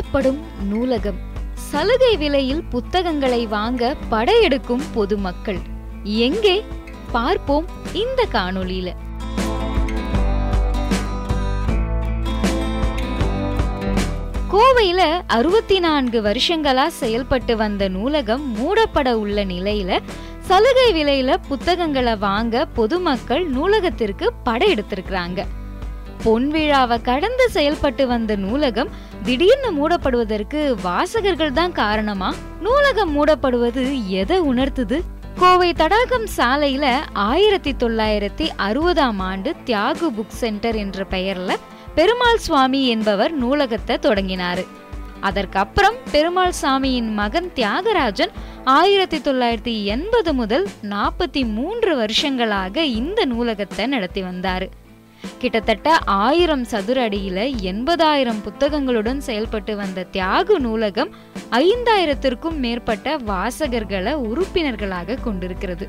மூடப்படும் நூலகம். சலுகை விலையில் புத்தகங்களை வாங்க படையெடுக்கும் பொதுமக்கள். எங்கே? பார்ப்போம் இந்த காணொளியில. கோவையில அறுபத்தி நான்கு வருஷங்களா செயல்பட்டு வந்த நூலகம் மூடப்பட உள்ள நிலையில சலுகை விலையில புத்தகங்களை வாங்க பொதுமக்கள் நூலகத்திற்கு படையெடுத்திருக்கிறாங்க. பொன் விழாவை கடந்து செயல்பட்டு வந்த நூலகம் திடீர்னு மூடப்படுவதற்கு வாசகர்கள் தான் காரணமா? நூலகம் மூடப்படுவது எதை உணர்த்துது? கோவை தடாகம் சாலையில ஆயிரத்தி தொள்ளாயிரத்தி அறுபதாம் ஆண்டு தியாகு புக் சென்டர் என்ற பெயர்ல பெருமாள் சுவாமி என்பவர் நூலகத்தை தொடங்கினாரு. அதற்கப்புறம் பெருமாள் சாமியின் மகன் தியாகராஜன் ஆயிரத்தி தொள்ளாயிரத்தி எண்பது முதல் நாற்பத்தி மூன்று வருஷங்களாக இந்த நூலகத்தை நடத்தி வந்தாரு. கிட்டத்தட்ட ஆயிரம் சதுர அடியில எண்பதாயிரம் புத்தகங்களுடன் செயல்பட்டு வந்த தியாகு நூலகம் ஐந்தாயிரத்திற்கும் மேற்பட்ட வாசகர்களை உறுப்பினர்களாக கொண்டிருக்கிறது.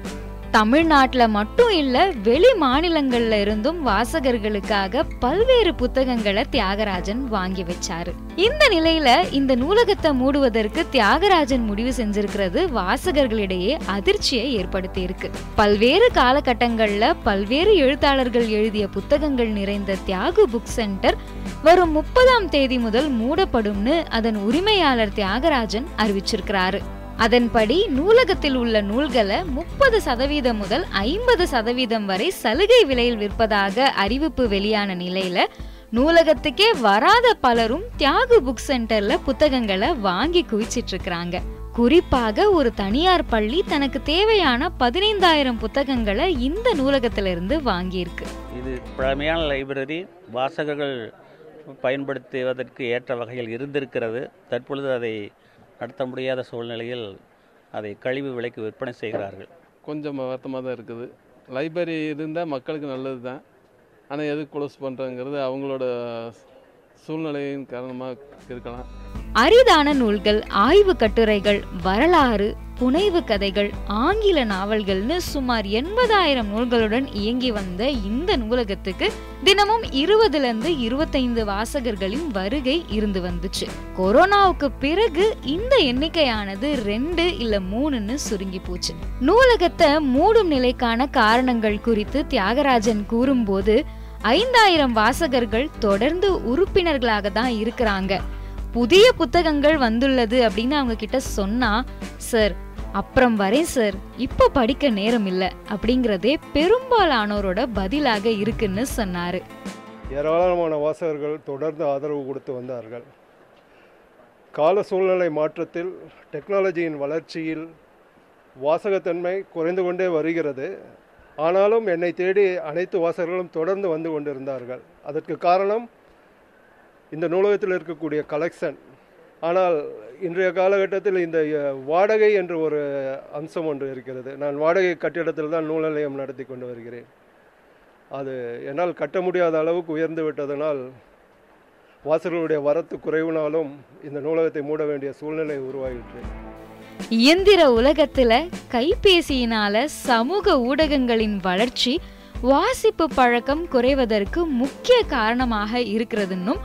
தமிழ்நாட்டில் மட்டும் இல்லை வெளி மாநிலங்கள்ல இருந்தும் வாசகர்களுக்காக பல்வேறு புத்தகங்களை தியாகராஜன் வாங்கி வச்சாரு. இந்த நிலையில இந்த நூலகத்தை மூடுவதற்கு தியாகராஜன் முடிவு செஞ்சிருக்கிறது வாசகர்களிடையே அதிர்ச்சியை ஏற்படுத்தி இருக்கு பல்வேறு காலகட்டங்கள்ல பல்வேறு எழுத்தாளர்கள் எழுதிய புத்தகங்கள் நிறைந்த தியாகு புக் சென்டர் வரும் முப்பதாம் தேதி முதல் மூடப்படும்னு அதன் உரிமையாளர் தியாகராஜன் அறிவிச்சிருக்கிறாரு. அதன்படி நூலகத்தில் உள்ள நூல்களை முப்பது சதவீதம் முதல் ஐம்பது சதவீதம் வரை சலுகை விலையில் விற்பதாக அறிவிப்பு வெளியான நிலையில நூலகத்துக்கே வராத பலரும் தியாகு புக் சென்டர்ல புத்தகங்களை வாங்கி குவிச்சிட்டு இருக்கிறாங்க. குறிப்பாக ஒரு தனியார் பள்ளி தனக்கு தேவையான பதினைந்தாயிரம் புத்தகங்களை இந்த நூலகத்திலிருந்து வாங்கியிருக்கு. இது பழமையான லைப்ரரி வாசகர்கள் பயன்படுத்துவதற்கு ஏற்ற வகையில் இருந்திருக்கிறது. தற்பொழுது அதை நடத்த முடியாத சூழ்நிலையில் அதை கழிவு விலைக்கு விற்பனை செய்கிறார்கள். கொஞ்சம் வருத்தமாக தான் இருக்குது. லைப்ரரி இருந்தால் மக்களுக்கு நல்லது தான் ஆனால் எதுக்கு க்ளோஸ் பண்ணுறங்கிறது அவங்களோட சூழ்நிலையின் காரணமாக இருக்கலாம். அரிதான நூல்கள் ஆய்வு கட்டுரைகள் வரலாறு புனைவு கதைகள் ஆங்கில நாவல்கள்னு சுமார் எண்பதாயிரம் நூல்களுடன் இயங்கி வந்த இந்த நூலகத்துக்கு தினமும் இருபதுல இருந்து இருபத்தைந்து வாசகர்களின் வருகை இருந்து வந்துச்சு. கொரோனாவுக்கு பிறகு இந்த எண்ணிக்கையானது ரெண்டு இல்ல மூணுன்னு சுருங்கி போச்சு. நூலகத்தை மூடும் நிலைக்கான காரணங்கள் குறித்து தியாகராஜன் கூறும்போது ஐந்தாயிரம் வாசகர்கள் தொடர்ந்து உறுப்பினர்களாக தான் இருக்கிறாங்க. புதிய புத்தகங்கள் வந்துள்ளது அப்படின்னு அவங்க கிட்ட சொன்னா சார் அப்புறம் வரேன் சார் இப்போ படிக்க நேரம் இல்லை அப்படிங்கிறதே பெரும்பாலானோரோட பதிலாக இருக்குன்னு சொன்னார். ஏராளமான வாசகர்கள் தொடர்ந்து ஆதரவு கொடுத்து வந்தார்கள். கால சூழ்நிலை மாற்றத்தில் டெக்னாலஜியின் வளர்ச்சியில் வாசகத்தன்மை குறைந்து கொண்டே வருகிறது. ஆனாலும் என்னை தேடி அனைத்து வாசகர்களும் தொடர்ந்து வந்து கொண்டிருந்தார்கள். அதற்கு காரணம் இந்த நூலகத்தில் இருக்கக்கூடிய கலெக்ஷன் ஆனால் இன்றைய காலகட்டத்தில் இந்த வாடகை என்ற ஒரு அம்சம் ஒன்று இருக்கிறது. நான் வாடகை கட்டிடத்தில் தான் நூல் நிலையம் நடத்தி கொண்டு வருகிறேன். அது என்னால் கட்ட முடியாத அளவுக்கு உயர்ந்து விட்டதனால் வாசகர்களுடைய வரத்து குறைவினாலும் இந்த நூலகத்தை மூட வேண்டிய சூழ்நிலை உருவாகிற்று. இயந்திர உலகத்தில் கைபேசியினால சமூக ஊடகங்களின் வளர்ச்சி வாசிப்பு பழக்கம் குறைவதற்கு முக்கிய காரணமாக இருக்கிறதுன்னும்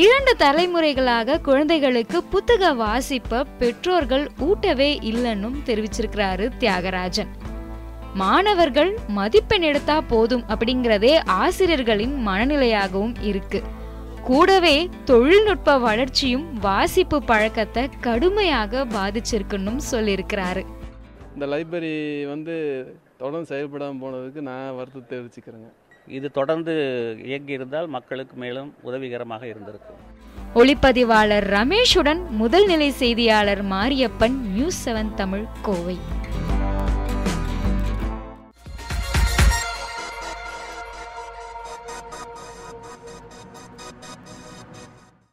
இரண்டு தலைமுறைகளாக குழந்தைகளுக்கு புத்தக வாசிப்ப பெற்றோர்கள் ஊட்டவே இல்லைன்னும் தெரிவிச்சிருக்கிறாரு தியாகராஜன். மாணவர்கள் மதிப்பெண் எடுத்தா போதும் அப்படிங்கிறதே ஆசிரியர்களின் மனநிலையாகவும் இருக்கு. கூடவே தொழில்நுட்ப வளர்ச்சியும் வாசிப்பு பழக்கத்தை கடுமையாக பாதிச்சிருக்குன்னும் சொல்லியிருக்கிறாரு. இந்த லைப்ரரி வந்து தொடர்ந்து செயல்படாமல் போனதுக்கு நான் வருத்தத்தை தெரிவிச்சுக்கிறேங்க. இது தொடர்ந்து இயங்கியிருந்தால் மக்களுக்கு மேலும் உதவிகரமாக இருந்திருக்கும். ஒளிப்பதிவாளர் ரமேஷுடன் முதல்நிலை செய்தியாளர் மாரியப்பன் நியூஸ் செவன் தமிழ் கோவை.